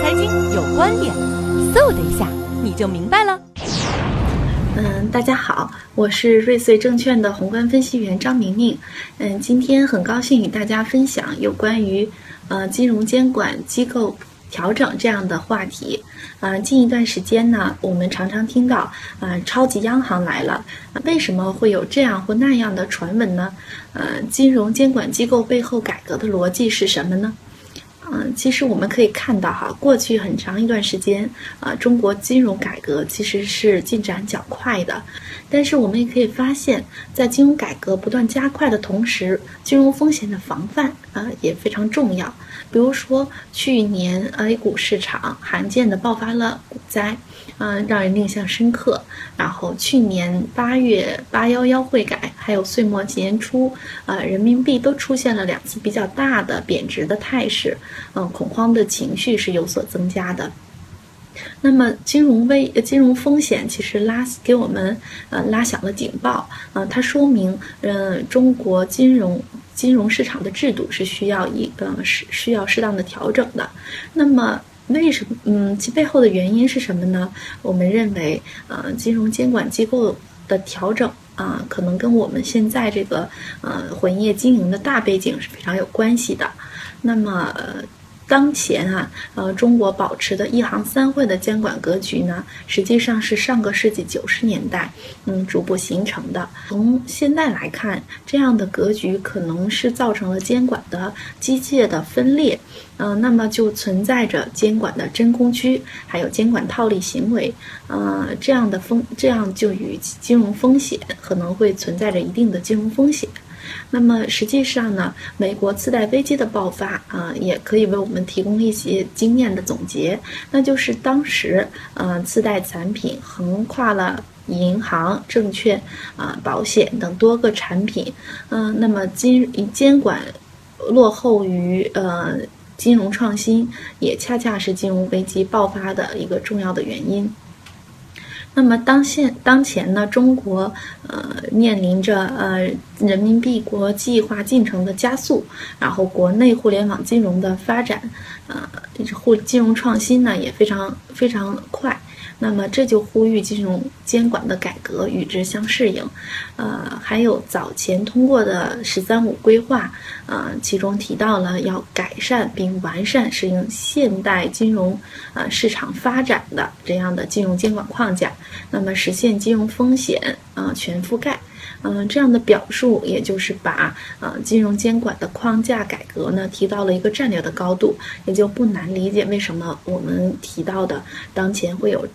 财经有观点，嗖的一下你就明白了。嗯，大家好，我是瑞穗证券的宏观分析员张明明。嗯，今天很高兴与大家分享有关于呃金融监管机构调整这样的话题。啊，近一段时间呢，我们常常听到啊超级央行来了，为什么会有这样或那样的传闻呢？呃，金融监管机构背后改革的逻辑是什么呢？嗯，其实我们可以看到哈，过去很长一段时间啊，中国金融改革其实是进展较快的。但是我们也可以发现，在金融改革不断加快的同时，金融风险的防范啊也非常重要。比如说，去年 A 股市场罕见的爆发了股灾，嗯，让人印象深刻。然后去年八月八幺幺汇改，还有岁末年初，呃，人民币都出现了两次比较大的贬值的态势，嗯，恐慌的情绪是有所增加的。那么金融危金融风险其实拉给我们呃拉响了警报，呃，它说明嗯中国金融金融市场的制度是需要一个是需要适当的调整的。那么为什么嗯其背后的原因是什么呢？我们认为呃金融监管机构的调整啊可能跟我们现在这个呃混业经营的大背景是非常有关系的。那么。呃当前啊，呃，中国保持的一行三会的监管格局呢，实际上是上个世纪九十年代，嗯，逐步形成的。从现在来看，这样的格局可能是造成了监管的机械的分裂，嗯，那么就存在着监管的真空区，还有监管套利行为，呃，这样的风，这样就与金融风险可能会存在着一定的金融风险。那么实际上呢，美国次贷危机的爆发啊，也可以为我们提供一些经验的总结。那就是当时，嗯，次贷产品横跨了银行、证券、啊保险等多个产品，嗯，那么金监管落后于呃金融创新，也恰恰是金融危机爆发的一个重要的原因。那么当现当前呢，中国呃面临着呃人民币国际化进程的加速，然后国内互联网金融的发展，呃，互金融创新呢也非常非常快。那么这就呼吁金融监管的改革与之相适应，呃，还有早前通过的“十三五”规划，呃，其中提到了要改善并完善适应现代金融呃市场发展的这样的金融监管框架，那么实现金融风险啊全覆盖，嗯，这样的表述也就是把呃金融监管的框架改革呢提到了一个战略的高度，也就不难理解为什么我们提到的当前会有。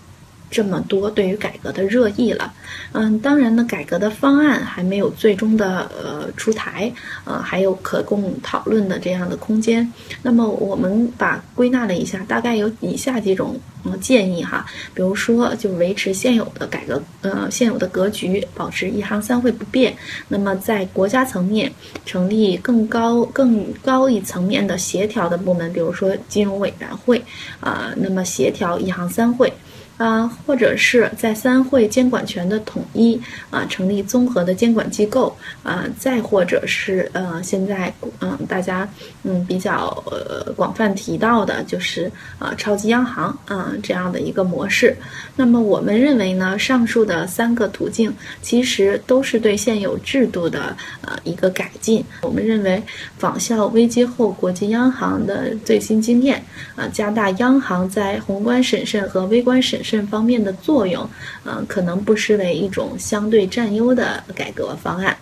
这么多对于改革的热议了，嗯，当然呢，改革的方案还没有最终的呃出台，呃，还有可供讨论的这样的空间。那么我们把归纳了一下，大概有以下几种呃建议哈，比如说就维持现有的改革呃现有的格局，保持一行三会不变。那么在国家层面成立更高更高一层面的协调的部门，比如说金融委员会啊，那么协调一行三会。啊，或者是在三会监管权的统一啊，成立综合的监管机构啊，再或者是呃，现在嗯，大家嗯比较呃广泛提到的就是啊，超级央行啊这样的一个模式。那么我们认为呢，上述的三个途径其实都是对现有制度的呃一个改进。我们认为仿效危机后国际央行的最新经验啊，加大央行在宏观审慎和微观审。慎方面的作用，嗯，可能不失为一种相对占优的改革方案。